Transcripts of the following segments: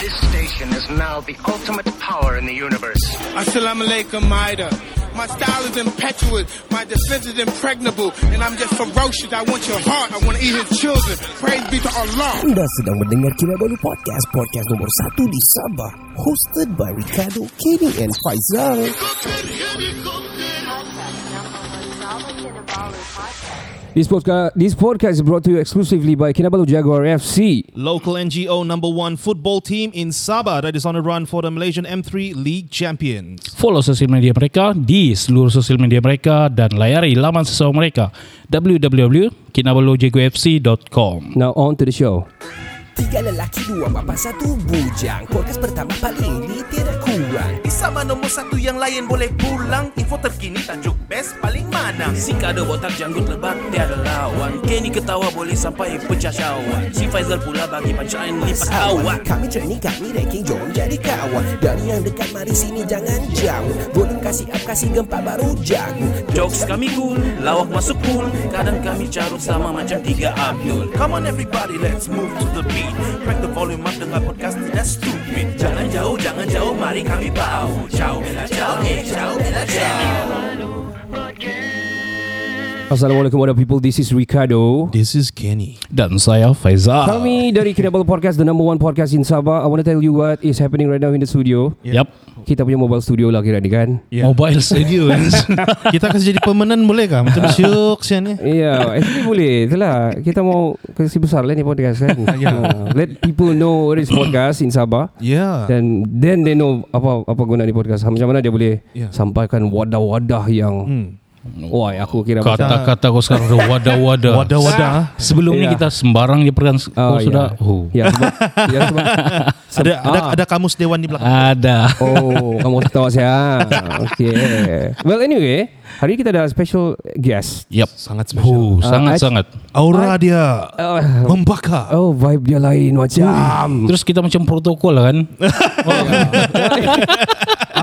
This station is now the ultimate power in the universe. Assalamu alaikum, Maida. My style is impetuous, my defense is impregnable, and I'm just ferocious. I want your heart, I want to eat his children. Praise be to Allah. Anda sedang mendengar Kinabalu Podcast, podcast nomor satu di Sabah. Hosted by Ricardo, Kenny and Faizal. This podcast, this podcast is brought to you exclusively by Kinabalu Jaguar FC. Local NGO number one football team in Sabah that is on a run for the Malaysian M3 League Champions. Follow sosial media mereka di seluruh sosial media mereka dan layari laman sosial mereka www.kinabalujagufc.com. Now on to the show. Tiga lelaki, dua bapa, satu bujang. Podcast pertama paling ini tidak kurang. Di Sabah nombor satu yang lain boleh pulang. Info terkini tajuk best paling mana. Si kado botak janggut lebat tiada lawan. Kenny ketawa boleh sampai pecah syawak Si Faizal pula bagi pancaan lipat awak. Kami training, kami ranking, jom jadi kawan. Dari yang dekat, mari sini jangan jauh. Volume kasih up, kasih gempa baru jago. Jokes kami cool, lawak masuk cool Kadang kami carut sama macam tiga Abdul. Come on everybody let's move to the beat. Crack the volume up dengar podcast tidak stupid. Jangan jauh, jangan jauh, mari kami 你跑，叫我给来教你，叫我了来教。Assalamualaikum warahmatullahi people. This is Ricardo. This is Kenny. Dan saya Faizal. Kami dari Kinabalu Podcast, the number one podcast in Sabah. I want to tell you what is happening right now in the studio. Yap. Kita punya mobile studio lah kira ni kan. Yeah. Mobile studio. Kita kasih jadi permanent boleh kah? Macam syuk sian ni. Ya, yeah, actually boleh. Itulah. Kita mau kasih besar lah ni podcast kan. Ya. Uh, let people know what is podcast in Sabah. Yeah. Dan then they know apa apa guna ni podcast. Macam mana dia boleh Ya. sampaikan wadah-wadah yang Hmm. Wah, aku kira Kata-kata kau sekarang dah wadah-wadah. Wadah-wadah. Sebelum ni Ya. kita sembarang je perkan Oh, kau sudah. Oh. Ya, sebab, ya, sebab Ada ada Ah. ada kamus dewan di belakang. Ada. Oh, kamu ketawa saya. Okay. Well, anyway, hari ini kita ada special guest. Yap. Sangat special. Oh, sangat-sangat. Aura dia Uh, membakar. oh, vibe dia lain macam. Terus kita macam protokol lah kan.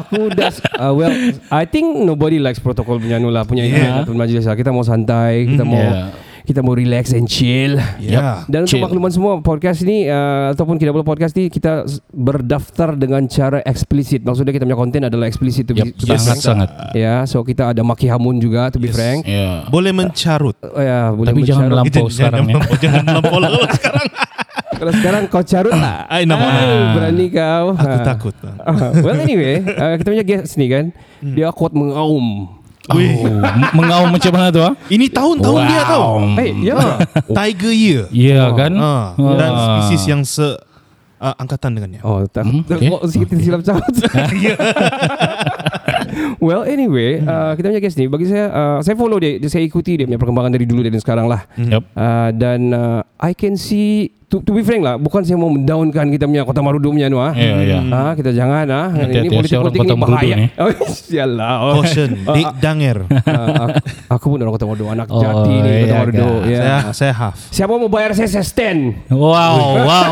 Aku dah uh, well, I think nobody likes protocol punya anu lah, punya Yeah. yeah. majlis lah. Kita mau santai, kita mau Yeah. kita mau relax and chill. Yeah. Dan untuk Chill. makluman semua podcast ni uh, ataupun kita boleh podcast ni kita berdaftar dengan cara eksplisit. Maksudnya kita punya konten adalah eksplisit to be, to be frank. Sangat-sangat. Ya, so kita ada maki hamun juga to be Yes. frank. Ya. Boleh mencarut. Oh, ya, boleh Tapi jangan bercarut. melampau sekarang ya. melampau, jangan melampau lah kalau sekarang. Kalau sekarang kau carut tak? Ay, nama. Ah, berani kau. Aku Ha. takut. Ah, well anyway, uh, kita punya guest ni kan, dia kuat mengaum. Wih. Oh, mengaum macam mana tu ah? Ini tahun-tahun dia Wow. tau. Eh, ya. Tiger Year. Ya kan? Ah, Ah. dan spesies yang se uh, angkatan dengannya. Oh, tak. Hmm, okay. Oh, sikit silap caut. well, anyway, uh, kita punya guest ni bagi saya uh, saya follow dia, dia saya ikuti dia punya perkembangan dari dulu dan sekarang lah. Yap. Uh, dan uh, I can see to, to be frank lah, bukan saya mau mendownkan kita punya Kota Marudu punya nu ah. Ya, ya. Ah, kita jangan ah. Hati-hati, Ini politik-politik orang ni Kota Marudu bahaya. ni. Oh, sialah. Oh. Caution, Dik Danger. Ah, aku, aku pun orang Kota Marudu, anak Oh, jati ni Kota iya Marudu. kah? Ya. Saya saya half. Siapa mau bayar saya saya stand? Wow, wow.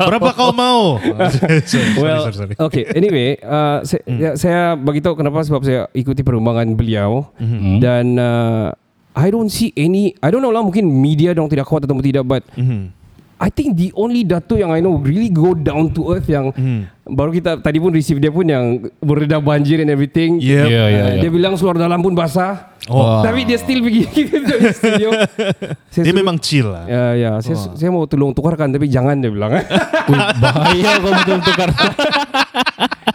Berapa kau mau? Well, sorry, sorry. okay. Anyway, uh, saya, ya, saya bagi tahu kenapa sebab saya ikuti perkembangan beliau Hmm. dan uh, I don't see any. I don't know lah mungkin media dong tidak kuat atau tidak, but Mhm. I think the only Dato yang I know really go down to earth yang Mhm. Baru kita tadi pun receive dia pun yang bereda banjir and everything. Yep. Ya, ya, Uh, ya. Dia bilang suara dalam pun basah. Oh. Tapi dia still pergi studio. Saya Dia suruh- memang chill lah. Ya, ya. Saya, saya mau tolong tukarkan tapi jangan dia bilang. Ui, bahaya kau betul tukar.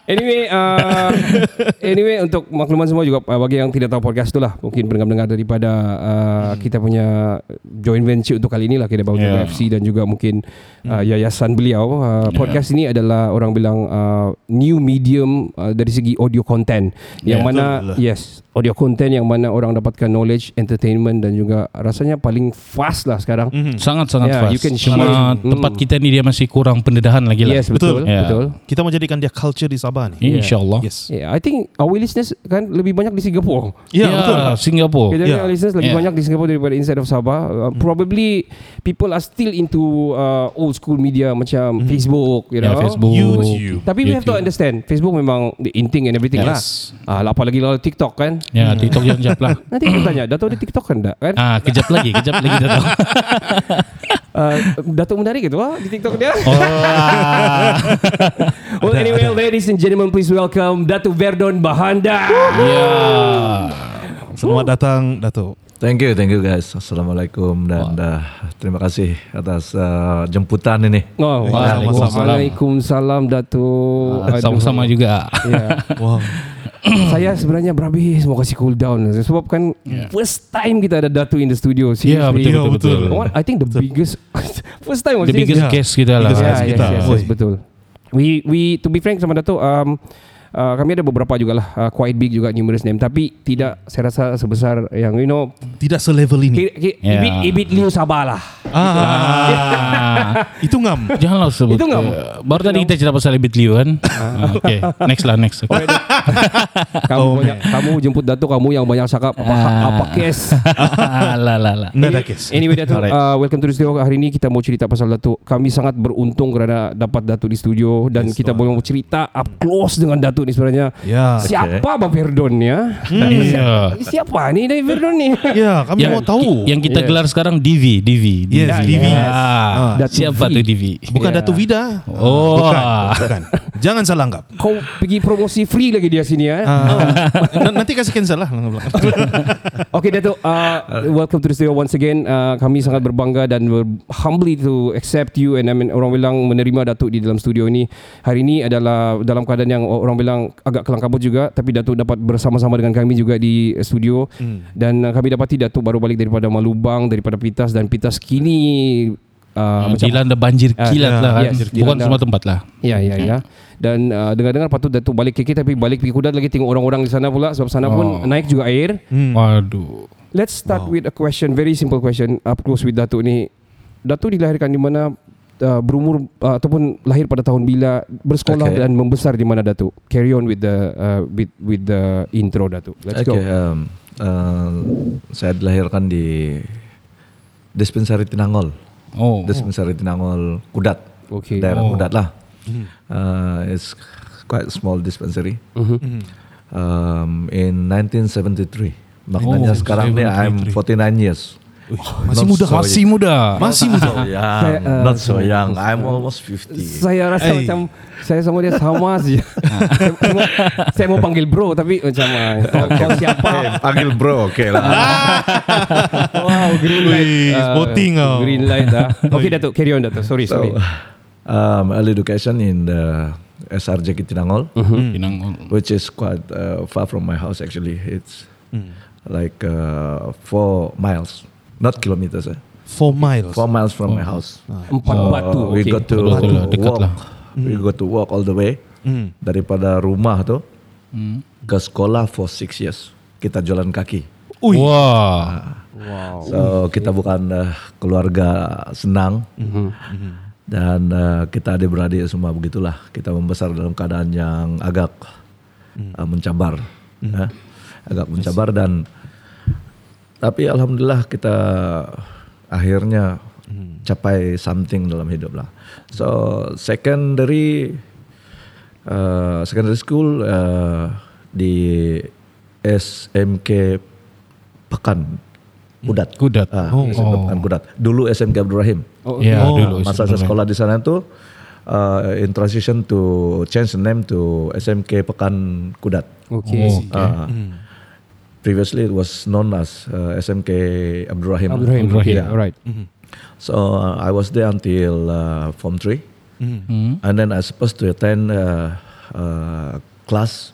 Anyway, uh, anyway untuk makluman semua juga uh, bagi yang tidak tahu podcast tu lah, mungkin pendengar-pendengar daripada uh, kita punya joint venture untuk kali ini lah kita bawa Yeah. yeah. FC dan juga mungkin uh, yayasan beliau. Uh, podcast ini adalah orang bilang uh, new medium uh, dari segi audio content yang Yeah, mana betul. yes audio content yang mana orang dapatkan knowledge, entertainment dan juga rasanya paling fast lah sekarang. Mhm. Sangat-sangat Yeah, fast. you can Cuma share. tempat Mm. kita ni dia masih kurang pendedahan lagi lah. Yes, betul, Betul. Yeah. betul. Kita mau jadikan dia culture di Sabah ni. InsyaAllah. Yes. Yeah, I think our listeners kan lebih banyak di Singapura. Ya, Ya, betul. Singapura. Jadi Yeah. yeah. listeners lagi Yeah. banyak di Singapore daripada inside of Sabah. Uh, Probably people are still into uh, old school media macam Facebook, you know. Ya, Facebook. YouTube. Tapi we have to YouTube. understand Facebook memang the inting and everything Yes. lah. Ah, lah, apalagi kalau TikTok kan. Ya, TikTok jangan jap lah. Nanti kita tanya, Dato' di TikTok kan tak kan? Ah, kejap lagi, kejap lagi tahu. uh, Datuk menarik gitu ah di TikTok dia. Oh, well, anyway, ladies and gentlemen, please welcome Datuk Verdon Bahanda. ya. Selamat datang Datuk. Thank you, thank you guys. Assalamualaikum dan uh, terima kasih atas uh, jemputan ini. Oh, Waalaikumsalam. Waalaikumsalam Datuk. Aduh. Sama-sama juga. Ya. Wow. saya sebenarnya berhabis mau kasih cool down sebab kan first time kita ada Datuk in the studio. Ya, seriously. betul, betul, betul. What? I think the biggest first time was The biggest Yeah. guest kita lah. Yeah, yes, yes, Oi. yes, betul. We we to be frank sama Datuk um, uh, kami ada beberapa juga lah uh, quite big juga numerous name tapi tidak saya rasa sebesar yang you know Tidak selevel ini. ki, ki, Yeah. ibit ibit liu sabar lah. Ah, itu ngam. Janganlah sebut. Itu nggak? eh, baru tadi kita cerita pasal Ebit Liu kan. Ah, okay, next lah next. Okay. Kamu Oh, banyak, kamu jemput Datuk kamu yang banyak cakap apa Ah. apa kes. lah lah lah. Ada kes. Anyway Datuk Alright. uh, Welcome to the studio Hari ini kita mau cerita pasal Datuk Kami sangat beruntung Kerana dapat Datuk di studio Dan kita mau cerita Up close dengan Datuk ni sebenarnya Ya. Siapa Abang Verdon ya Ya. Siapa ni dari Verdon ni Ya, kami Yang, mau tahu. yang kita Yeah. gelar sekarang DV, DV. Yes, DV. Ah, Datuk siapa V. tuh DV? Bukan Ya. Datuk Vida. Oh. Bukan, bukan. Jangan salah anggap. Kau pergi promosi free lagi dia sini ya Ah. N- Nanti kasih cancel lah. Okay Datuk uh, Welcome to the studio once again uh, Kami sangat berbangga Dan ber- humbly to accept you And I mean, orang bilang Menerima Datuk di dalam studio ini Hari ini adalah Dalam keadaan yang Orang bilang Agak kelang kabut juga Tapi Datuk dapat bersama-sama Dengan kami juga di studio Dan uh, kami dapati Datuk baru balik Daripada Malubang Daripada Pitas Dan Pitas kini uh, macam Dilanda banjir Ah, kilat ya, lah kan. yes, Bukan semua tempat lah. Ya ya ya. Dan uh, dengar-dengar patut Datuk balik KK tapi balik pergi kudat lagi tengok orang-orang di sana pula sebab sana pun Oh. naik juga air. Waduh. Let's start with a question, very simple question up close with Datuk ni. Datuk dilahirkan di mana uh, berumur uh, ataupun lahir pada tahun bila bersekolah Okay. dan membesar di mana Datuk? Carry on with the uh, with with the intro Datuk. Let's Oke, go. um, uh, saya dilahirkan di Dispensari Tinangol. Oh. Dispensari Tinangol Kudat. Okay. Daerah Oh. Kudat lah. Uh, it's quite small dispensary. Mhm. Um, in 1973. Maknanya Oh, sekarang ni I'm 49 years. Masih Not muda. so Masih muda. Masih muda. So young, Saya, uh, not so young. I'm almost 50. Saya rasa Eh. macam saya sama dia sama saja. saya, saya mau, saya mau panggil bro tapi macam uh, kau, kau siapa? Eh, panggil bro, oke lah. Wow, green light. Wih, sporting kau. Green light ah. Okay Datuk, carry on Datuk. Sorry, sorry. So, um, early education in the SRJ Kitinangol, Pinang. which is quite uh, far from my house actually. It's like uh, four miles, not kilometers. Eh. Four miles. Four miles from my house. Empat batu. we okay. got to dekat walk. lah. We got to walk all the way Hmm. daripada rumah tu ke sekolah for six years. Kita jalan kaki. Ui. Wah. So kita bukan uh, keluarga senang dan uh, kita adik-beradik semua begitulah. Kita membesar dalam keadaan yang agak uh, mencabar, ya. agak mencabar dan tapi alhamdulillah kita akhirnya capai something dalam hidup lah. So secondary uh, secondary school uh, di SMK Pekan Kudat. Kudat. Ah, Oh. SMK Pekan Kudat. Dulu SMK Abdul Rahim. Oh, Ya, Oh, dulu. Masa saya sekolah di sana tu uh, in transition to change the name to SMK Pekan Kudat. Okay. Oh. Ah, Previously it was known as uh, SMK Abdul Rahim. Abdul Rahim. Abdul Rahim. Okay, alright. So uh, I was there until uh, Form 3. Hmm. And then I supposed to attend uh, uh, class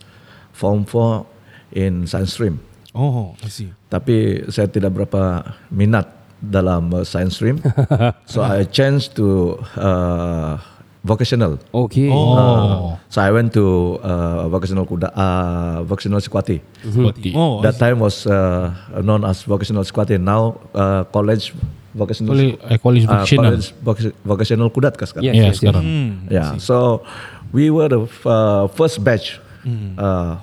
Form 4 in science stream. Oh, I see. Tapi saya tidak berapa minat dalam uh, science stream. so I changed to uh, vocational. Okay. Oh. So I went to uh, vocational kuda, uh, vocational Sekwati. Seperti. Oh, That time was uh, known as vocational Sekwati. Now uh, college vocational College, eh, college uh, vocational. college voc- vocational kudat kah sekarang? Yes, yes, yes. sekarang. Yeah. So we were the f- uh, first batch uh,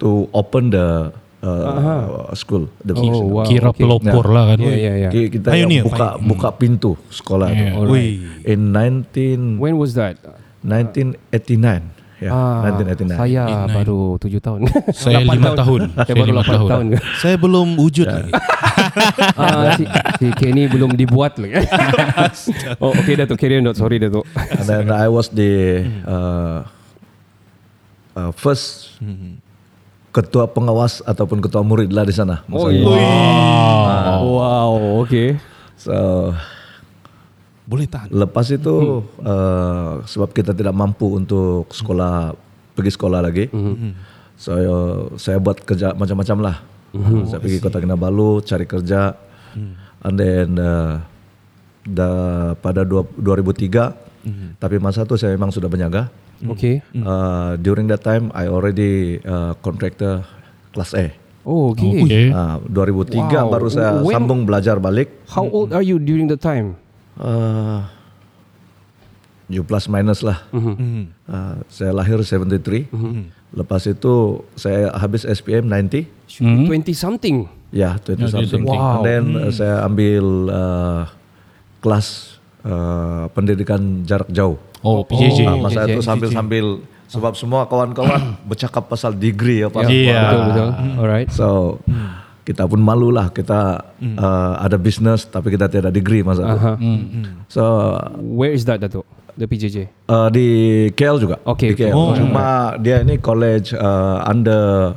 to open the uh, school. The Oh, wow. Kira okay. pelopor lah kan. Yeah, yeah, yeah. Ki- Kita yang Pioneer, buka buka pintu sekolah Yeah. itu. Wih. In 19, When was that? 1989 Yeah, Ah, 1989. Saya 89. baru 7 tahun. Saya Lapan lima tahun. Saya baru lima 8 tahun. tahun. Saya belum wujud lagi. Ah, si, si Kenny belum dibuat lagi. oh, okay Datuk. Carry on, Datuk. Sorry, Datuk. And then I was the uh, uh, first ketua pengawas ataupun ketua murid lah di sana. Oh, itu. yeah. Wow, okay. So Boleh tahan. lepas itu uh, sebab kita tidak mampu untuk sekolah pergi sekolah lagi. So uh, saya buat kerja macam-macam lah. saya pergi Kota Kinabalu cari kerja. And then uh, da, pada dua, 2003 tapi masa itu saya memang sudah berniaga. Okay. Uh, during that time I already uh, contractor kelas A. Oh, okay. Okay. Uh, 2003 Wow. baru saya When- sambung belajar balik. How old are you during the time? Uh, you plus minus lah. Uh, saya lahir 73. Lepas itu saya habis SPM 90. Should be 20 something. Ya, 20 something. Wow. And then uh, saya ambil uh, kelas uh, pendidikan jarak jauh. Oh, PJJ. Ah, masa PJJ. itu sambil-sambil sebab semua kawan-kawan bercakap pasal degree apa. Iya. Betul, betul. Alright. So kita pun malu lah kita uh, ada bisnes tapi kita tidak degree masa itu. Aha. So Where is that, Datuk? The PJJ. uh, di KL juga. Okay, Di KL. okay. Cuma dia ini college uh, under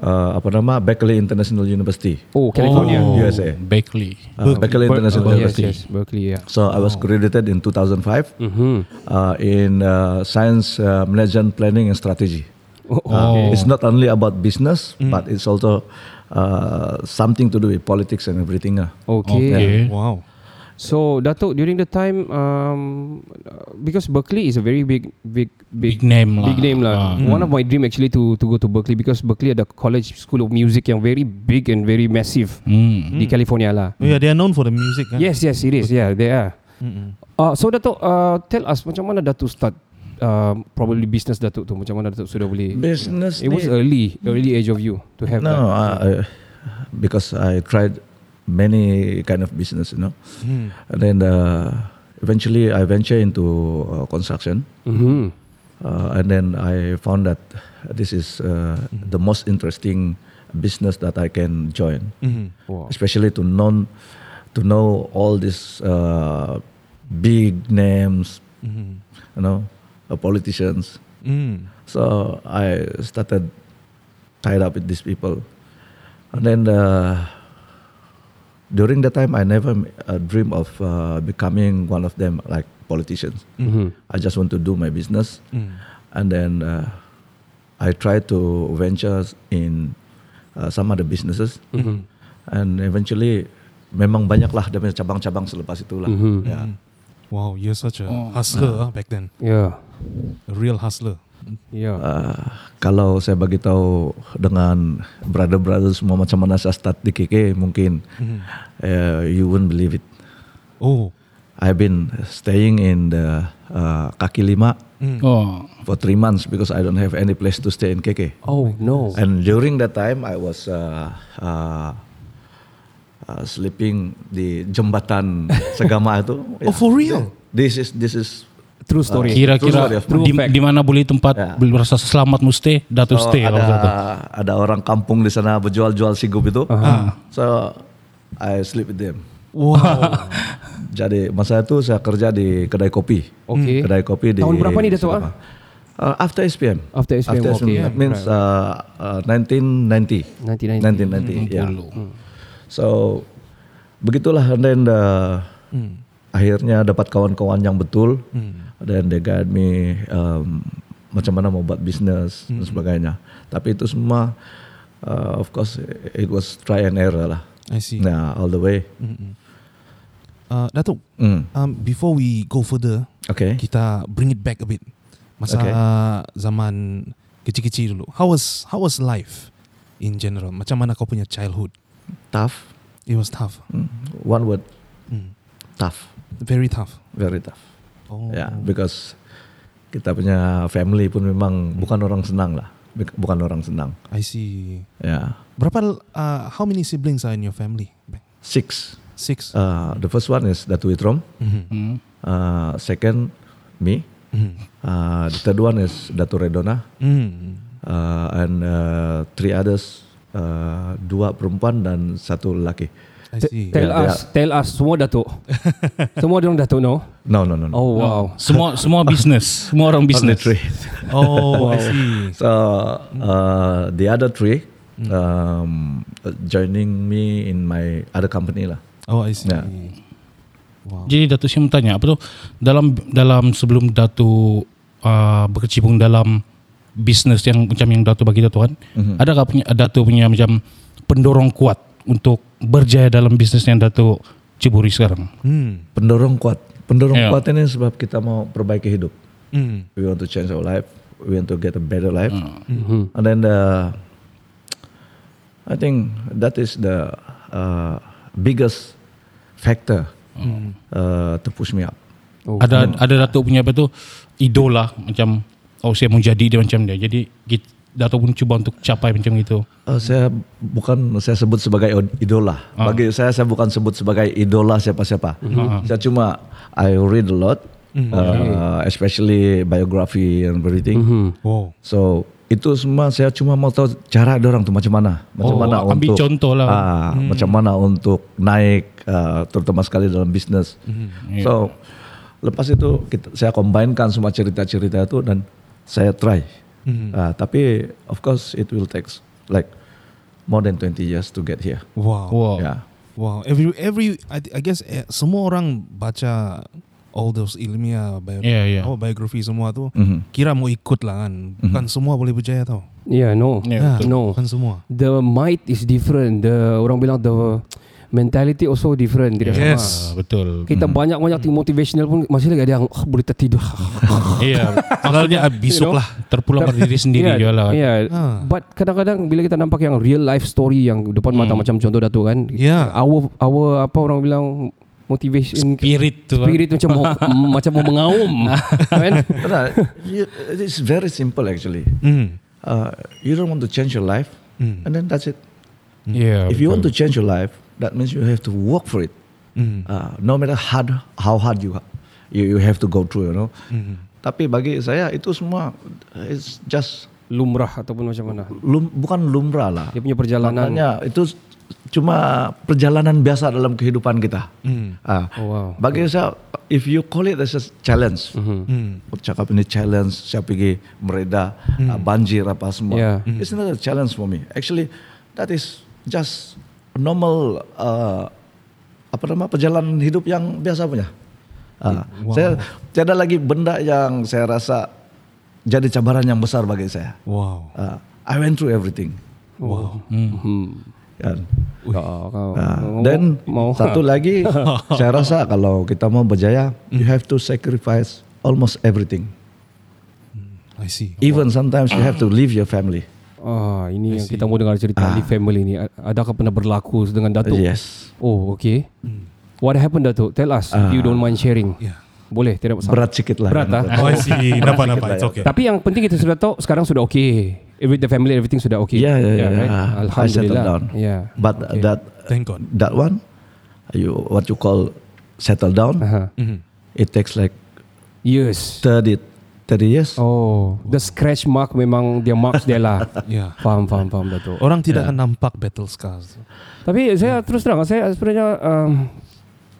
uh, apa nama Berkeley International University, Oh, California. Oh, USA. Berkeley. Uh, Berkeley Ber- International oh, yes, University. yes, Berkeley, yeah. So I was credited in 2005 Mm-hmm. uh, in uh, science uh, management planning and strategy. Oh, Uh, It's not only about business, but it's also uh, something to do with politics and everything. ah. Okay. Okay. Wow. So, Datuk, during the time, um, uh, because Berkeley is a very big, big, big, Big name lah. big name lah. Ah. One of my dream actually to to go to Berkeley because Berkeley ada college school of music yang very big and very massive Hmm. di California lah. Oh, yeah, they are known for the music. Kan? Yes, yes, it is. Yeah, they are. Uh, so Datuk, uh, tell us macam mana Datuk start uh, probably business Datuk tu macam mana Datuk sudah boleh Business It was early, early age of you to have No, that. uh, because I tried many kind of business, you know. And then uh, eventually I venture into uh, construction, Mhm. uh, and then I found that this is uh, the most interesting business that I can join, Wow. especially to know to know all these uh, big names, you know, uh, politicians. Mm. So I started tied up with these people, and then uh, during that time I never uh, dream of uh, becoming one of them like politicians. Mhm. I just want to do my business, and then uh, I try to venture in uh, some other businesses, and eventually memang banyaklah dia punya cabang-cabang selepas itulah. Ya. Wow, you're such a hustler ah, back then. Yeah. A real hustler. Yeah. Uh, kalau saya bagi tahu dengan brother-brother semua macam mana saya start di KK mungkin uh, you wouldn't believe it. Oh. I've been staying in the uh, kaki lima Oh. for three months because I don't have any place to stay in KK. oh no. And during that time I was uh, uh, uh, sleeping di jembatan Segama itu. Oh, for real? This is this is True story. Kira-kira of True di, di mana boleh tempat Ya. boleh rasa selamat mesti Datuk So, stay kalau ada Datuk. ada orang kampung di sana berjual-jual sigup itu. So I sleep with them. Wow. Jadi masa itu saya kerja di kedai kopi. Okay. Kedai kopi di Tahun berapa ni, Datuk, Segama. Uh, after SPM. After SPM, okay. That means uh, uh, 1990. 1990. 1990. yeah. So begitulah and then uh, akhirnya dapat kawan-kawan yang betul dan they guide me um, macam mana mau buat bisnes dan sebagainya. Tapi itu semua uh, of course it was try and error lah. I see. Nah, all the way. Uh, Datuk, Mm. um, before we go further, Okay. kita bring it back a bit. Masa Okay. zaman kecil-kecil dulu. How was how was life in general? Macam mana kau punya childhood? Tough. It was tough. Mm. One word. Mm. Tough. Very tough. Very tough. Oh. Ya, because kita punya family pun memang bukan orang senang lah. Buk- Bukan orang senang. I see. Ya. Berapa uh, how many siblings are in your family? Six. Six. Uh, the first one is Datu Itrom. Mhm. Hmm. Uh, second, me. Uh, the third one is Datu Redona. Mm. Uh, and uh, three others, uh, dua perempuan dan satu lelaki. See. Tell Yeah, us, tell us semua datuk. semua orang datuk no? No, no, no. no. Oh wow. Semua semua bisnes, semua orang three. Oh, I see. So uh, the other three um, uh, joining me in my other company lah. Oh, I see. Yeah. Jadi Datuk Syam tanya apa tu dalam dalam sebelum Datuk uh, berkecimpung dalam bisnes yang macam yang Datuk bagi Datuk kan, mm-hmm. adakah punya Datuk punya macam pendorong kuat untuk berjaya dalam bisnes yang Datuk ceburi sekarang? Hmm. Pendorong kuat. Pendorong Yeah. kuat ini sebab kita mau perbaiki hidup. Hmm. We want to change our life. We want to get a better life. Mhm. And then the, I think that is the uh, biggest factor uh, to push me up. Oh. Ada ada Datuk punya apa tu idola macam oh saya mau jadi dia macam dia. Jadi kita, Datuk pun cuba untuk capai macam itu. Uh, saya bukan saya sebut sebagai idola. Bagi saya saya bukan sebut sebagai idola siapa-siapa. Saya cuma I read a lot, uh, especially biography and everything. Wow. So itu semua saya cuma mau tahu cara orang tu macam mana, macam Oh, mana ambil untuk contoh lah. ah, macam mana untuk naik, uh, terutama sekali dalam bisnes. So lepas itu kita, saya combine-kan semua cerita-cerita itu dan saya try. Ah, tapi of course it will take like more than 20 years to get here. Wow. Wow. Yeah. Wow. Every every I, I guess eh, semua orang baca all those ilmiah bio, Yeah, yeah. Oh, biografi semua tu Mhm. kira mau ikut lah kan. Bukan semua boleh berjaya tau. Yeah, no. Yeah, Ya, No. Bukan semua. The might is different. The orang bilang the mentality also different. Tidak Yes. sama. Ah, betul. Kita banyak-banyak tengok motivational pun masih lagi ada yang oh, boleh tertidur. Iya, Maksudnya ah, besok know? lah. terpulang pada diri sendiri yeah, juga lah. Yeah. Ah. But kadang-kadang bila kita nampak yang real life story yang depan mata macam contoh Datuk kan. Yeah. Our our apa orang bilang motivation Spirit tu. spirit tu macam mau, macam mau mengaum. kan? But, you- it is very simple actually. Hmm. Uh, you don't want to change your life, Mm. and then that's it. Yeah, if you want to change your life, that means you have to work for it. Hmm. Uh, no matter hard, how hard you, you you have to go through, you know. Hmm. Tapi bagi saya itu semua it's just Lumrah ataupun macam mana. lum, bukan lumrah lah. Dia punya perjalanan. Maknanya itu cuma perjalanan biasa dalam kehidupan kita. Hmm. Ah, Oh, wow. Bagi saya, if you call it as a challenge, Hmm. cakap ini challenge, saya pergi mereda, ah, banjir apa semua. Yeah. It's not a challenge for me. Actually, that is just normal uh, apa nama perjalanan hidup yang biasa punya. Ah, Saya tiada lagi benda yang saya rasa jadi cabaran yang besar bagi saya. Wow. Ah, I went through everything. Wow. Hmm. Kan? Kau, Ah, kau Dan mau satu lagi, saya rasa kalau kita mau berjaya, you have to sacrifice almost everything. I see. Even sometimes you have to leave your family. Ah, ini yang kita mau dengar cerita di family ni. Adakah pernah berlaku dengan Datuk? Yes. Oh, okay. What happened Datuk? Tell us if you don't mind sharing. Yeah. Boleh, tidak masalah. Berat sikit lah. Berat, ah? Oh, I see. Nampak, nampak. lah, It's ya. okay. Tapi yang penting kita sudah tahu sekarang sudah okay. With the family everything sudah okay. Yeah, yeah, yeah. right? yeah. I settled Alhamdulillah. down. Yeah. But Okay. that Thank God. that one, you what you call settle down, Aha. Mhm. it takes like Yes. 30, 30 years. Oh, the scratch mark memang dia marks dia lah. Yeah. faham, faham, faham Datuk. Orang tidak akan nampak battle scars. Tapi saya terus terang saya sebenarnya um,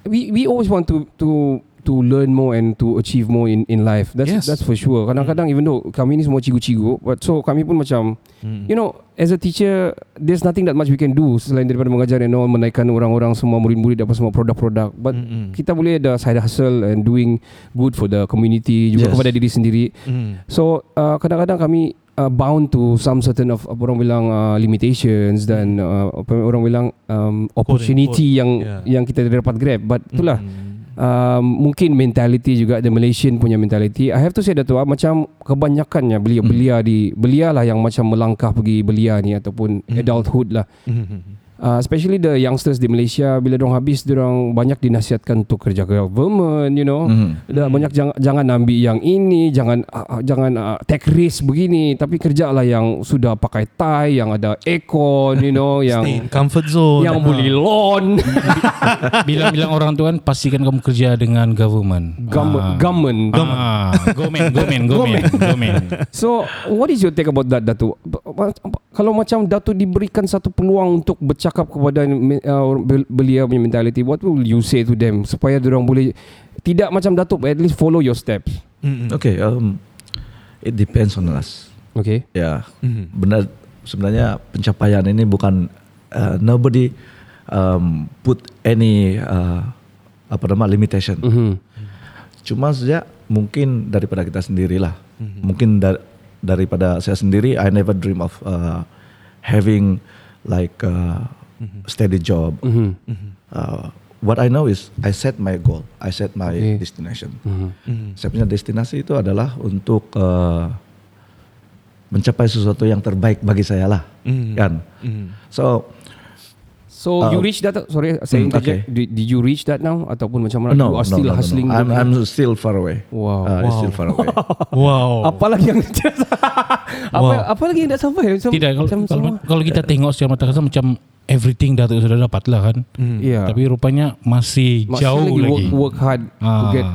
we we always want to to to learn more and to achieve more in in life. That's Yes. that's for sure. Kadang-kadang even though kami ni semua cigu-cigu, but so kami pun macam Hmm. you know as a teacher there's nothing that much we can do selain daripada mengajar and all menaikkan orang-orang semua murid-murid apa semua produk-produk. But Mm-mm. kita boleh ada side hustle and doing good for the community juga Yes. kepada diri sendiri. Hmm. So uh, kadang-kadang kami uh, bound to some certain of apa orang bilang uh, limitations dan uh, apa orang bilang um, opportunity quote. yang Yeah. yang kita dapat grab. But itulah Hmm. Um, mungkin mentality juga the Malaysian punya mentality. I have to say Dato' ah, macam kebanyakannya belia belia di belia lah yang macam melangkah pergi belia ni ataupun adulthood lah. Hmm. Uh, especially the youngsters di Malaysia bila dorang habis dorang banyak dinasihatkan untuk kerja government you know. Mhm. Dah banyak jangan jangan ambil yang ini jangan uh, jangan uh, take risk begini. Tapi kerjalah yang sudah pakai tie yang ada aircon you know yang Stay in comfort zone. yang boleh lawn. Bilang-bilang orang tu kan pastikan kamu kerja dengan government. government government. Ah, gomen, gomen, gomen, gomen. So, what is your take about that, ma- Kalau macam Datuk diberikan satu peluang untuk bercakap kepada uh, bel- belia punya mentality, what will you say to them supaya orang boleh tidak macam Datuk, at least follow your steps? Okay, um, it depends on us. Okay. Ya, benar. Sebenarnya pencapaian ini bukan uh, nobody um, put any uh, apa nama limitation. Mhm. Cuma saja mungkin daripada kita sendirilah. Mungkin dar- daripada saya sendiri, I never dream of uh, having like a steady job. Mhm. Uh, what I know is I set my goal, I set my Okay. destination. Mhm. Saya punya destinasi itu adalah untuk uh, mencapai sesuatu yang terbaik bagi saya lah, kan? So So, Uh, you reach that? Sorry, saya hmm, interject. Did, did you reach that now? Ataupun macam mana? no, you are still no, no, hustling? no. I'm, I'm still far away. Wow. Uh, it's Still far away. Wow. apa lagi yang apa, Wow. apa lagi yang tak sampai? Macam, Tidak, kalau, macam kalau, semua. kalau kita tengok secara mata kasar macam everything Datuk sudah dapat lah kan. Ya. Tapi rupanya masih, Masih jauh lagi. Work, work hard to Ah. get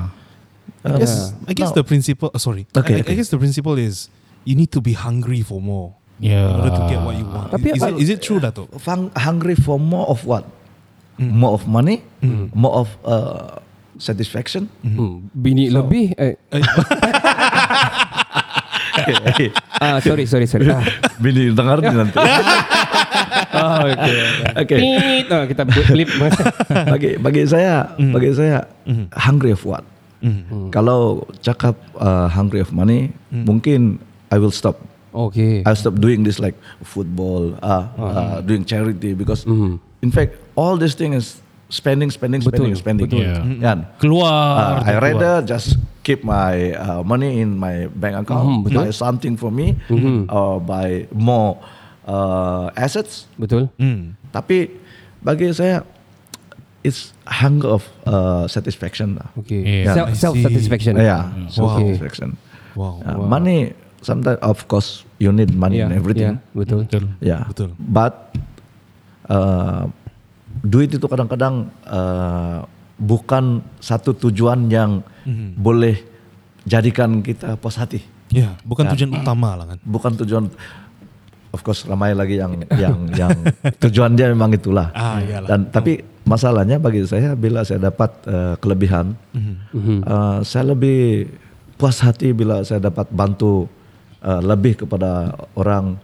I guess, I guess the principle. Uh, sorry. Okay, I, I okay. guess the principle is you need to be hungry for more In order to get what you want. Tapi is, apa- it, is it true, Dato? Fang- hungry for more of what? More of money, more of uh, satisfaction. hmm, bini lebih. Eh, ah, sorry, sorry, sorry. Ah, Bini dengar ni nanti. oh, okay. Okay. Tit. Ah, kita flip. bagi bagi saya, bagi saya hungry of what? Kalau cakap uh, hungry of money, mungkin I will stop. Okay. I'll stop doing this like football, uh, uh, doing charity because in fact all this thing is spending, spending, spending, Betul, spending. betul. Yeah. Kan? Keluar. Uh, I rather just keep my uh, money in my bank account, buy something for me, or buy more uh, assets. Betul. Tapi bagi saya, it's hunger of uh, satisfaction lah. Okay. Yeah. Self, I self satisfaction. Yeah, Wow. self satisfaction. Wow. Uh, Money sometimes, of course, you need money Yeah, and everything. yeah, betul. Betul. Ya. Betul. But uh, duit itu kadang-kadang uh, bukan satu tujuan yang boleh jadikan kita puas hati. Ya, bukan tujuan utama lah kan. Bukan tujuan of course ramai lagi yang yang yang tujuan dia memang itulah. Ah, iyalah. Dan tapi masalahnya bagi saya bila saya dapat uh, kelebihan uh, saya lebih puas hati bila saya dapat bantu uh, lebih kepada orang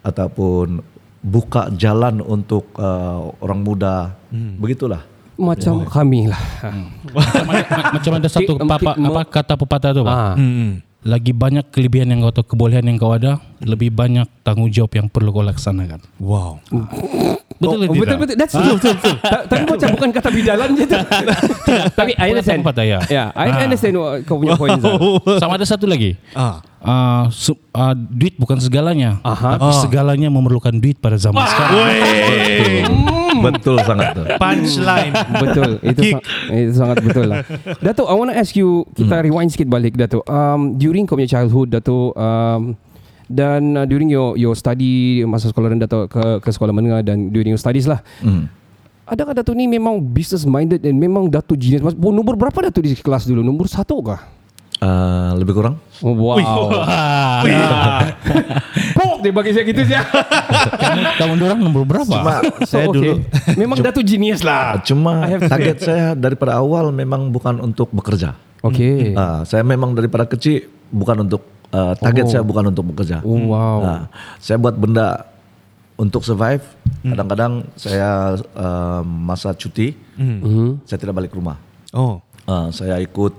ataupun buka jalan untuk uh, orang muda. Begitulah. Macam kami lah. macam, ada, ma- macam ada satu papa, mungkin- apa kata pepatah tu Pak. Ah. Lagi banyak kelebihan yang kau tahu, kebolehan yang kau ada, lebih banyak tanggungjawab yang perlu kau laksanakan. Wow. Betul Oh, betul betul. That's true. betul, betul. Ta- Tapi macam bukan kata bidalan je tu. Tapi I understand. Pepatah, ya. Yeah, I understand what kau punya point. Sama ada satu lagi. Ah. Uh, su- uh, duit bukan segalanya, Aha. tapi segalanya memerlukan duit pada zaman sekarang. Betul sangat tuh. Punchline. betul. Itu Kick. sa- itu sangat betul lah. Datuk, I want to ask you, kita rewind sikit balik Datuk. Um, during kau punya childhood Datuk, um, dan uh, during your your study masa sekolah rendah atau ke ke sekolah menengah dan during your studies lah. Hmm. Adakah Datuk ni memang business minded dan memang Datuk genius? Mas, nombor berapa Datuk di kelas dulu? Nombor satu kah? Uh, lebih kurang. Oh, wow. Pok dia bagi saya gitu saja. kamu, orang nombor berapa? Cuma saya okay. dulu Memang Datuk genius lah. cuma have to target saya daripada awal memang bukan untuk bekerja. Okay. Ah, saya memang daripada kecil bukan untuk uh, target Oh. saya bukan untuk bekerja. Oh, wow. Ah, saya buat benda untuk survive. Kadang-kadang saya uh, masa cuti Mhm. saya tidak balik rumah. Oh. Ah, saya ikut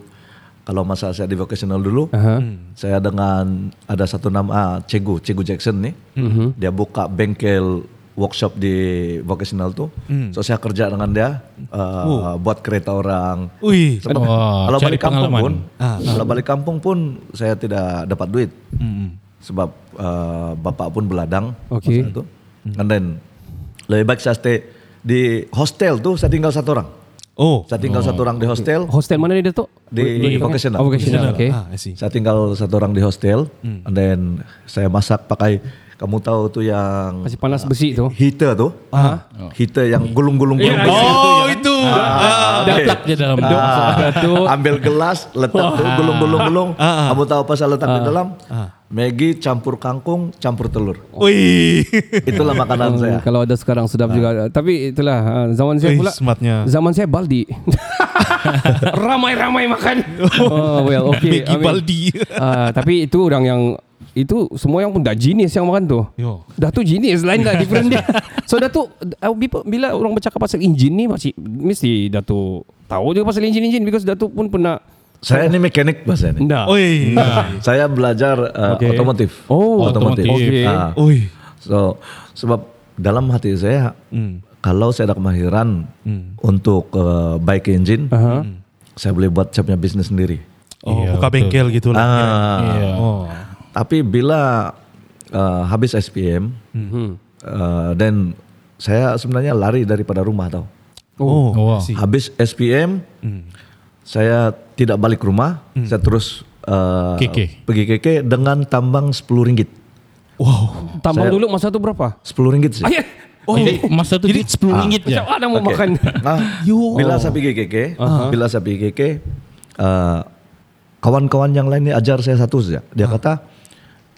kalau masa saya di vocational dulu, Aha. saya dengan ada satu nama ah, Cegu, Cegu Jackson nih. Dia buka bengkel workshop di vocational tuh. So saya kerja dengan dia uh, buat kereta orang. Wih. Sebab Wah, kalau balik kampung pengalaman. pun, kalau balik kampung pun saya tidak dapat duit. Sebab uh, bapak pun beladang Okay. masa itu. And then lebih baik saya stay di hostel tuh saya tinggal satu orang. Oh. Saya tinggal satu orang di hostel Hostel mana ni Datuk? di vocational. Oh, vocational. Okay. Ah. Saya tinggal satu orang di hostel, Hmm. and then saya masak pakai kamu tahu tuh yang Masih panas besi tu. heater tuh, heater yang gulung-gulung. Ya, gulung. Oh, itu. Ah, Dah okay. letak je dalam Ah, ambil gelas, letak tuh gulung-gulung-gulung. Ah, Kamu tahu apa saya letak di dalam? Maggi campur kangkung, campur telur. Wih. Itulah makanan saya. Hmm, kalau ada sekarang sedap juga. Tapi itulah ah, zaman saya pula. smartnya. Zaman saya baldi. Ramai-ramai makan. Oh well, okay. Maggi baldi. Ah, tapi itu orang yang itu semua yang pun dah genius yang makan tu. Yo. Dah tu genius lain dah different dia. So dah tu uh, bila- orang bercakap pasal enjin ni masih mesti dah tu tahu juga pasal enjin-enjin because dah tu pun pernah Saya ini mekanik bahasa ini. Nah. Oi. Saya belajar uh, Okay. otomotif. Oh, otomotif. Ah. Oi. So sebab dalam hati saya Hmm. kalau saya ada kemahiran untuk uh, bike engine, Aha. saya boleh buat saya punya bisnis sendiri. Oh, Iya, buka betul. bengkel gitu lah. Ah. Iya. Oh. Tapi bila uh, habis SPM, uh, dan saya sebenarnya lari daripada rumah tau. Oh, Oh, wow. I see. Habis SPM, saya tidak balik rumah, saya terus uh, KK. pergi KK dengan tambang 10 ringgit. Wow. Tambang Saya- dulu masa tu berapa? 10 ringgit sih. Ayah. Oh, jadi masa tu jadi 10 ringgit je. Macam mana mau makan? Nah, bila saya pergi KK, bila saya pergi KK, uh, kawan-kawan yang lain ini ajar saya satu saja. Dia kata,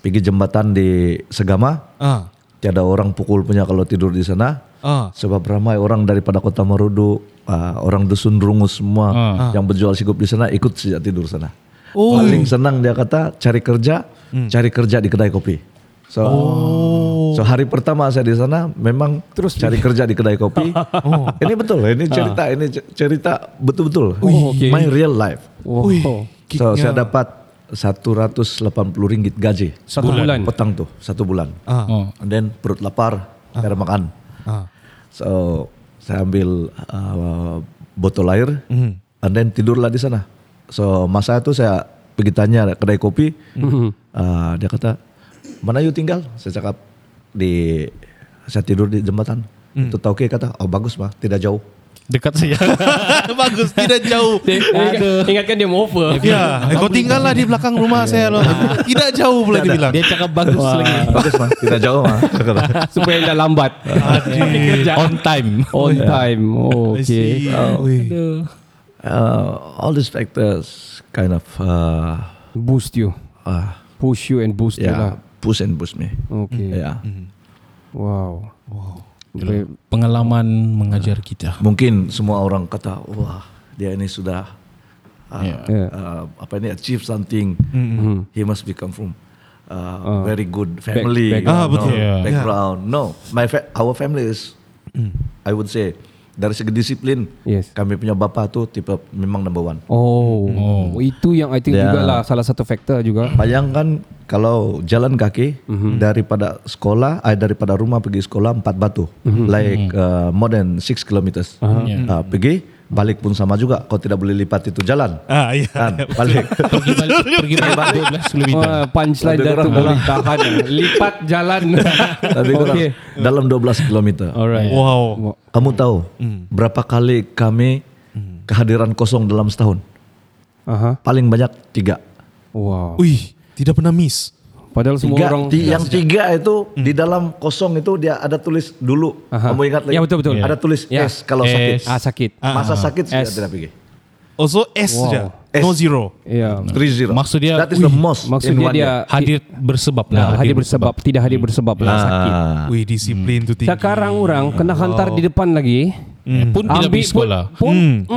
pergi jembatan di Segama, Ah. tiada orang pukul punya kalau tidur di sana. Ah. Sebab ramai orang daripada kota Marudu, uh, orang dusun rungus semua yang berjual sikup di sana ikut sejak tidur sana. Paling senang dia kata cari kerja, cari kerja di kedai kopi. So, so hari pertama saya di sana memang terus cari kerja di kedai kopi. Ini betul, ini cerita, ini cerita betul-betul. Oh, okay. My real life. Wow. So saya dapat 180 ringgit gaji. Satu bulan. Petang tuh, satu bulan. Ah. Oh. And then perut lapar, cara makan. Ah. So saya ambil uh, botol air, Mhm. and then tidurlah di sana. So masa itu saya pergi tanya kedai kopi, Mhm. uh, dia kata mana you tinggal? Saya cakap di saya tidur di jembatan. Mhm. Itu tahu kata, oh bagus mah, tidak jauh. Dekat saja. Bagus, tidak jauh. Ingat, ingatkan dia mau offer. Ya, kau tinggallah di belakang rumah saya loh. Tidak jauh pula dia bilang. Dia cakap bagus lagi. bagus mah, tidak jauh mah. Supaya tidak lambat. On time. On time. Oh, okay. Oi. Uh, all these factors kind of uh, Boost you. uh, Push you and boost you lah. yeah, push and push me. Okay. Yeah. Wow. Pengalaman mengajar kita. Mungkin semua orang kata, wah dia ini sudah uh, Yeah. Yeah. uh, apa ini achieve something. He must become from uh, very good background. family. you Ah, know, betul. Yeah. Background. No, my fa- our family is, I would say dari segi disiplin, Yes. kami punya bapa tu tipe memang number one. Oh, itu yang I think juga lah salah satu faktor juga. Bayangkan kalau jalan kaki daripada sekolah, eh, daripada rumah pergi sekolah empat batu, like uh, more than six kilometers. Uh, pergi, balik pun sama juga. Kau tidak boleh lipat itu jalan. Ah, iya. Kan, balik. Pergi balik, pergi balik 12 km. Wah, punchline Lebih dah tu kurang boleh tahan. Lipat jalan. Lebih kurang okay. dalam 12 kilometer. Alright. Wow. Kamu tahu berapa kali kami kehadiran kosong dalam setahun? Aha. Paling banyak tiga. Wow. Wih, tidak pernah miss. Padahal semua Tiga, orang ti- yang tiga itu di dalam kosong itu dia ada tulis dulu. Aha. Kamu ingat lagi? Ya, betul, betul. Ada tulis Ya. S kalau S. sakit. ah sakit. Masa sakit sudah S. tidak pergi. Also S Wow. saja. S. No zero. Ya. Three zero. Maksud dia, That is the most. Maksud in dia. Hadir bersebab Nah, lah. hadir bersebab, tidak hadir bersebab lah sakit. Ah. Wih, disiplin tu tinggi. Sekarang orang kena hantar di depan lagi. Pun tidak pergi sekolah. Pun,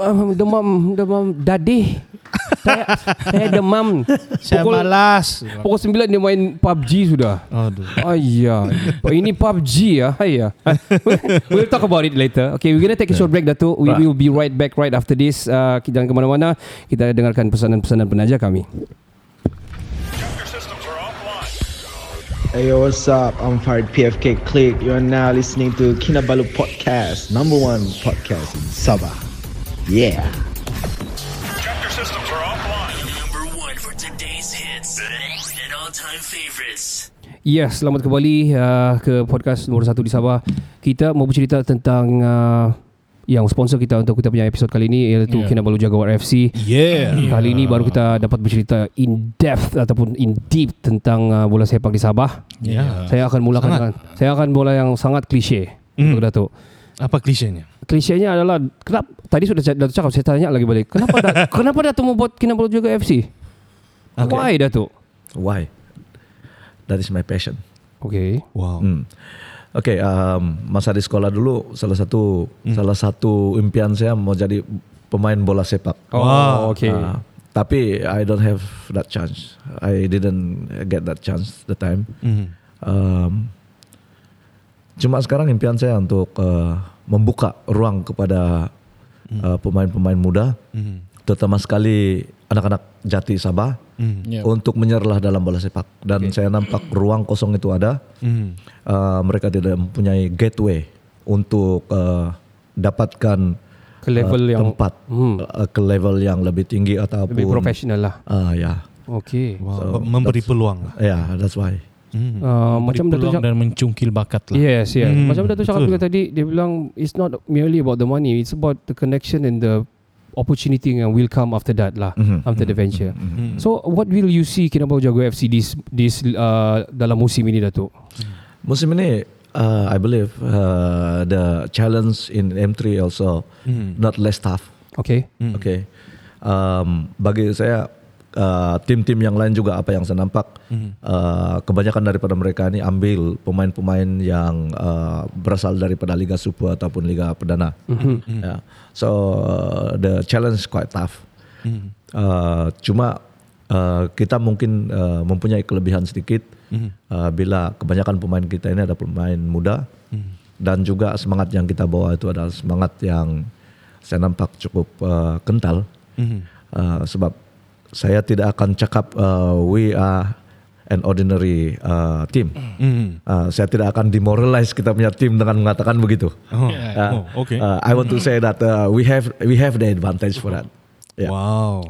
hmm, demam demam dadih. saya, saya demam. Saya Pukul, malas. pukul 9 dia main PUBG sudah. Aduh. Ayah, ini PUBG ya. Ayah. we'll talk about it later. Okay, we're gonna take a short break, Dato. We will be right back right after this. Uh, kita jangan ke mana-mana. Kita dengarkan pesanan-pesanan penaja kami. Hey yo, what's up? I'm Farid PFK Click. You're now listening to Kinabalu Podcast, number one podcast in Sabah. Yeah. Number one for today's hits and all-time favorites. Ya, selamat kembali uh, ke podcast nombor satu di Sabah. Kita mau bercerita tentang uh, yang sponsor kita untuk kita punya episod kali ini iaitu yeah. Kinabalu Jaguar FC. Yeah. Kali ini baru kita dapat bercerita in depth ataupun in deep tentang uh, bola sepak di Sabah. Ya. Saya akan mulakan dengan saya akan bola yang sangat klise. Hmm. Untuk Datuk. Apa klisenya? Klisenya adalah kenapa tadi sudah Datuk cakap saya tanya lagi balik. Kenapa da, kenapa Datuk membuat Kinabalu Jaguar FC? Okay. Why Datuk? Why? That is my passion. Okay. Wow. Hmm. Oke, okay, um, masa di sekolah dulu salah satu salah satu impian saya mau jadi pemain bola sepak. Oh, okay. Uh, tapi I don't have that chance. I didn't get that chance the time. Mhm. Um, cuma sekarang impian saya untuk uh, membuka ruang kepada uh, pemain-pemain muda, Mhm. terutama sekali anak-anak jati Sabah Mhm. Ya. untuk menyerlah dalam bola sepak. Dan saya nampak ruang kosong itu ada. Mhm. Uh, mereka tidak mempunyai gateway untuk uh, dapatkan Ke level uh, yang tempat Hmm. uh, ke level yang lebih tinggi ataupun lebih profesional lah. Ah ya, Okay. Wow. memberi peluang lah. ya, that's why. Mhm. Uh, macam Datuk peluang cakap dan mencungkil bakat lah. Yes, yes. Hmm, Macam Datuk cakap juga tadi, dia bilang it's not merely about the money, it's about the connection and the opportunity yang will come after that lah, Mhm, after the mhm, venture. Mhm. So, what will you see Kinabalu Jaguar FC this this uh, dalam musim ini Datuk? Musim ini, uh, I believe uh, the challenge in M3 also Mhm. not less tough. Okay. Mhm. Okay, um, bagi saya uh, tim-tim yang lain juga apa yang saya nampak, Mhm. uh, kebanyakan daripada mereka ini ambil pemain-pemain yang uh, berasal daripada Liga Super ataupun Liga Perdana. Yeah. So uh, the challenge is quite tough. Mhm. Uh, cuma uh, kita mungkin uh, mempunyai kelebihan sedikit Mhm. uh, bila kebanyakan pemain kita ini ada pemain muda Mhm. dan juga semangat yang kita bawa itu adalah semangat yang saya nampak cukup uh, kental Mhm. uh, sebab saya tidak akan cakap uh, we are an ordinary uh, team. Mhm. Uh, saya tidak akan demoralize kita punya tim dengan mengatakan begitu. Oh. Uh, Oh, okay. uh, I want to say that uh, we have we have the advantage for that. Yeah. Wow.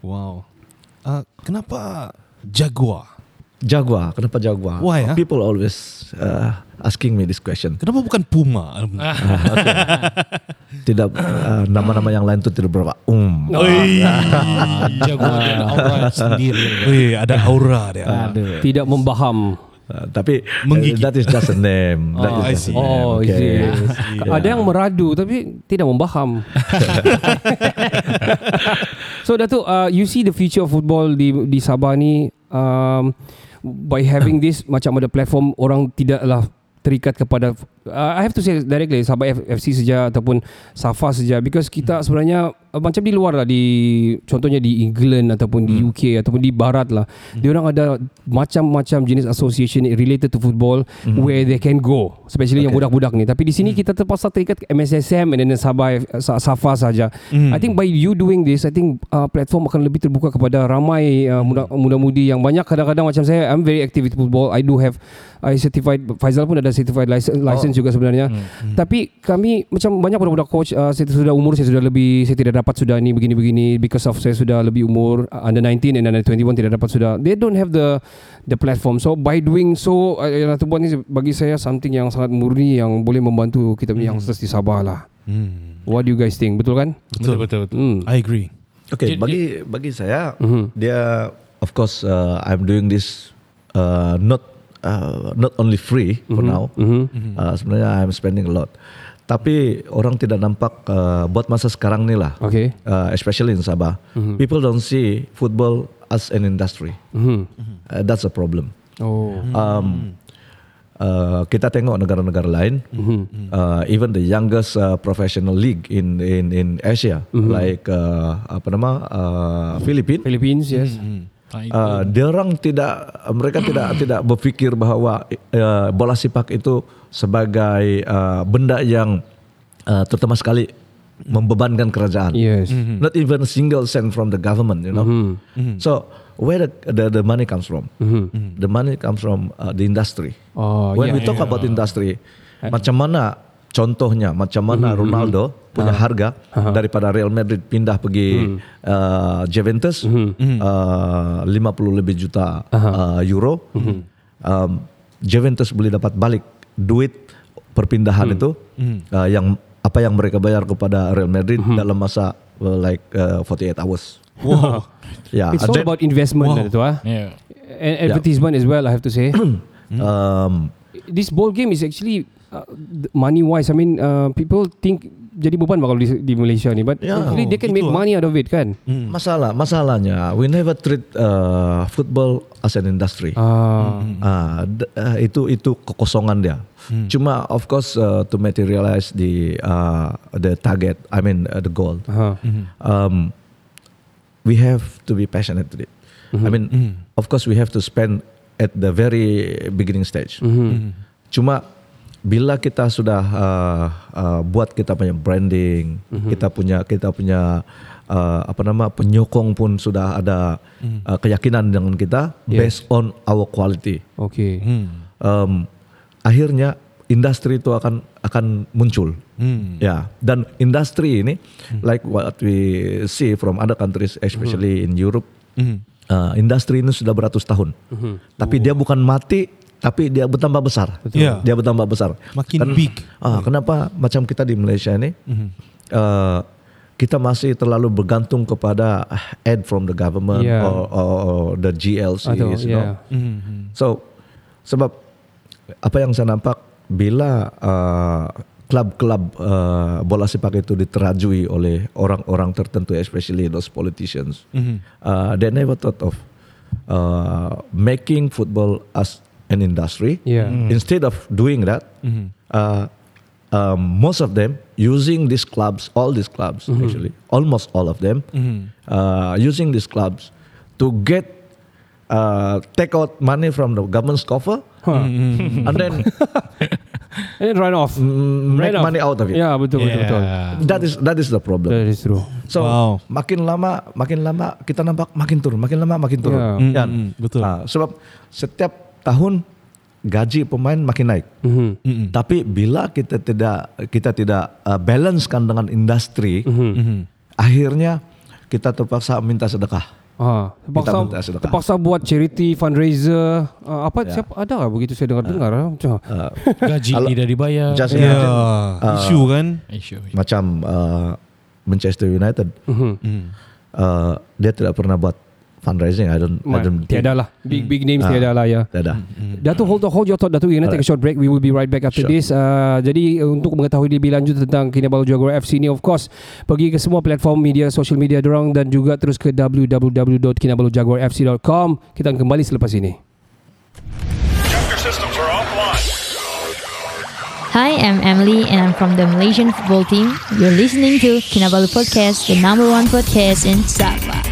Wow. Uh, kenapa Jaguar? Jaguar, kenapa Jaguar? Why? People always uh, asking me this question. Kenapa bukan Puma? Tidak uh, nama-nama yang lain itu tidak berapa um. Oi. Jaguar dia ada aura sendiri. Wih, ada aura dia. Tidak membaham. Uh, tapi Menggigit. uh, that is just a name. That Oh, I is just see. name. Oh, okay. yes. Ada yang meradu tapi tidak membaham. so Datuk, uh, you see the future of football di di Sabah ni um, by having this macam ada platform orang tidaklah terikat kepada uh, I have to say directly Sabah F- FC saja ataupun Safa saja because kita sebenarnya uh, macam di luar lah di contohnya di England ataupun di UK ataupun di barat lah dia orang ada macam-macam jenis association related to football where they can go especially yang budak-budak ni. Tapi di sini kita terpaksa terikat ke MSSM and then Sabah Sa- Safa saja. I think by you doing this I think uh, platform akan lebih terbuka kepada ramai uh, muda, muda-mudi yang banyak kadang-kadang macam saya I'm very active with football. I do have I certified Faizal pun ada certified license, license juga sebenarnya tapi kami macam banyak budak-budak coach uh, saya sudah umur saya sudah lebih saya tidak dapat sudah ni begini-begini because of saya sudah lebih umur uh, under 19 and under 21 tidak dapat sudah they don't have the the platform so by doing so uh, yang Datuk buat ni bagi saya something yang sangat murni yang boleh membantu kita punya youngsters di Sabah lah Hmm. what do you guys think betul kan Betul betul. betul. hmm. I agree. Okay, bagi bagi saya Mhm. dia of course uh, I'm doing this uh, not uh, not only free for now. Mhm. Uh, sebenarnya I'm spending a lot. Tapi orang tidak nampak uh, buat masa sekarang ni lah. okay Uh, especially in Sabah, people don't see football as an industry. Mhm. Uh, that's a problem. oh Um, uh, kita tengok negara-negara lain, Mhm. uh, even the youngest uh, professional league in in in Asia, like uh, apa nama uh, Philippines. Philippines yes itu. Uh, dia orang tidak mereka tidak tidak berfikir bahawa uh, bola sepak itu sebagai uh, benda yang uh, terutama sekali membebankan kerajaan. yes. Not even a single cent from the government, you know. So where the, the the money comes from? The money comes from uh, the industry. oh When yeah we talk about industry, macam mana contohnya, macam mana Ronaldo punya harga daripada Real Madrid pindah pergi uh, Juventus uh, 50 lebih juta uh, euro. um, Juventus boleh dapat balik duit perpindahan itu uh, yang apa yang mereka bayar kepada Real Madrid dalam masa uh, like uh, 48 hours. Wow. Yeah, It's all then, about investment Wow. wow. tu ah. Yeah. And advertisement as well I have to say. um, This ball game is actually uh, money wise I mean uh, people think jadi beban kalau di, di Malaysia ni but Ya. actually they can make Gitu ah. money out of it kan. masalah masalahnya we never treat uh, football as an industry. Ah. Ah, d- ah, itu itu kekosongan dia. Cuma of course uh, to materialize the uh, the target, I mean uh, the goal. Aha. Um, we have to be passionate with it. I mean, of course we have to spend at the very beginning stage. Cuma bila kita sudah uh, uh, buat kita punya branding, kita punya kita punya uh, apa nama penyokong pun sudah ada uh, keyakinan dengan kita Yeah. based on our quality. Okay. Um, akhirnya industri itu akan akan muncul. Ya, dan industri ini like what we see from other countries especially in Europe. uh, industri ini sudah beratus tahun. Tapi dia bukan mati tapi dia bertambah besar. Ya. Dia bertambah besar. Makin big. Ah, kenapa macam kita di Malaysia ini uh, kita masih terlalu bergantung kepada aid from the government Yeah. or, or, or the GLCs, Atau, you know. yeah. So sebab apa yang saya nampak bila uh, klub-klub uh, bola sepak itu diterajui oleh orang-orang tertentu especially those politicians uh, they never thought of uh, making football as an industry Yeah. instead of doing that uh, um, most of them using these clubs all these clubs actually almost all of them uh, using these clubs to get uh, take out money from the government's coffer and then And then run off. mm, make Run off. money out of it. Ya betul betul betul. That is that is the problem. That is true. So Wow. makin lama makin lama kita nampak makin turun, makin lama makin turun. Ya. Kan? Mm, mm, betul. Ah, sebab setiap tahun gaji pemain makin naik. Mhm. Tapi bila kita tidak kita tidak uh, balancekan dengan industri, akhirnya kita terpaksa minta sedekah. Ah, terpaksa, minta sedekah. terpaksa buat charity fundraiser. Ah, apa Ya. siapa ada lah begitu saya dengar-dengar ah, macam. Uh, Gaji tidak dibayar. just Ya. imagine, Isu kan. Isu. macam uh, Manchester United, Mhm. uh, dia tidak pernah buat fundraising. I don't, I Ma- don't. Tiada lah. Big big names Ah. tiada lah ya. Tiada. Datuk hold hold your thought Datuk we're gonna take a short break we will be right back after Sure. this uh, jadi uh, untuk mengetahui lebih lanjut tentang Kinabalu Jaguar FC ni of course pergi ke semua platform media social media dorang dan juga terus ke www.kinabalujaguarfc.com kita akan kembali selepas ini Hi, I'm Emily and I'm from the Malaysian football team. You're listening to Kinabalu Podcast, the number one podcast in Sabah.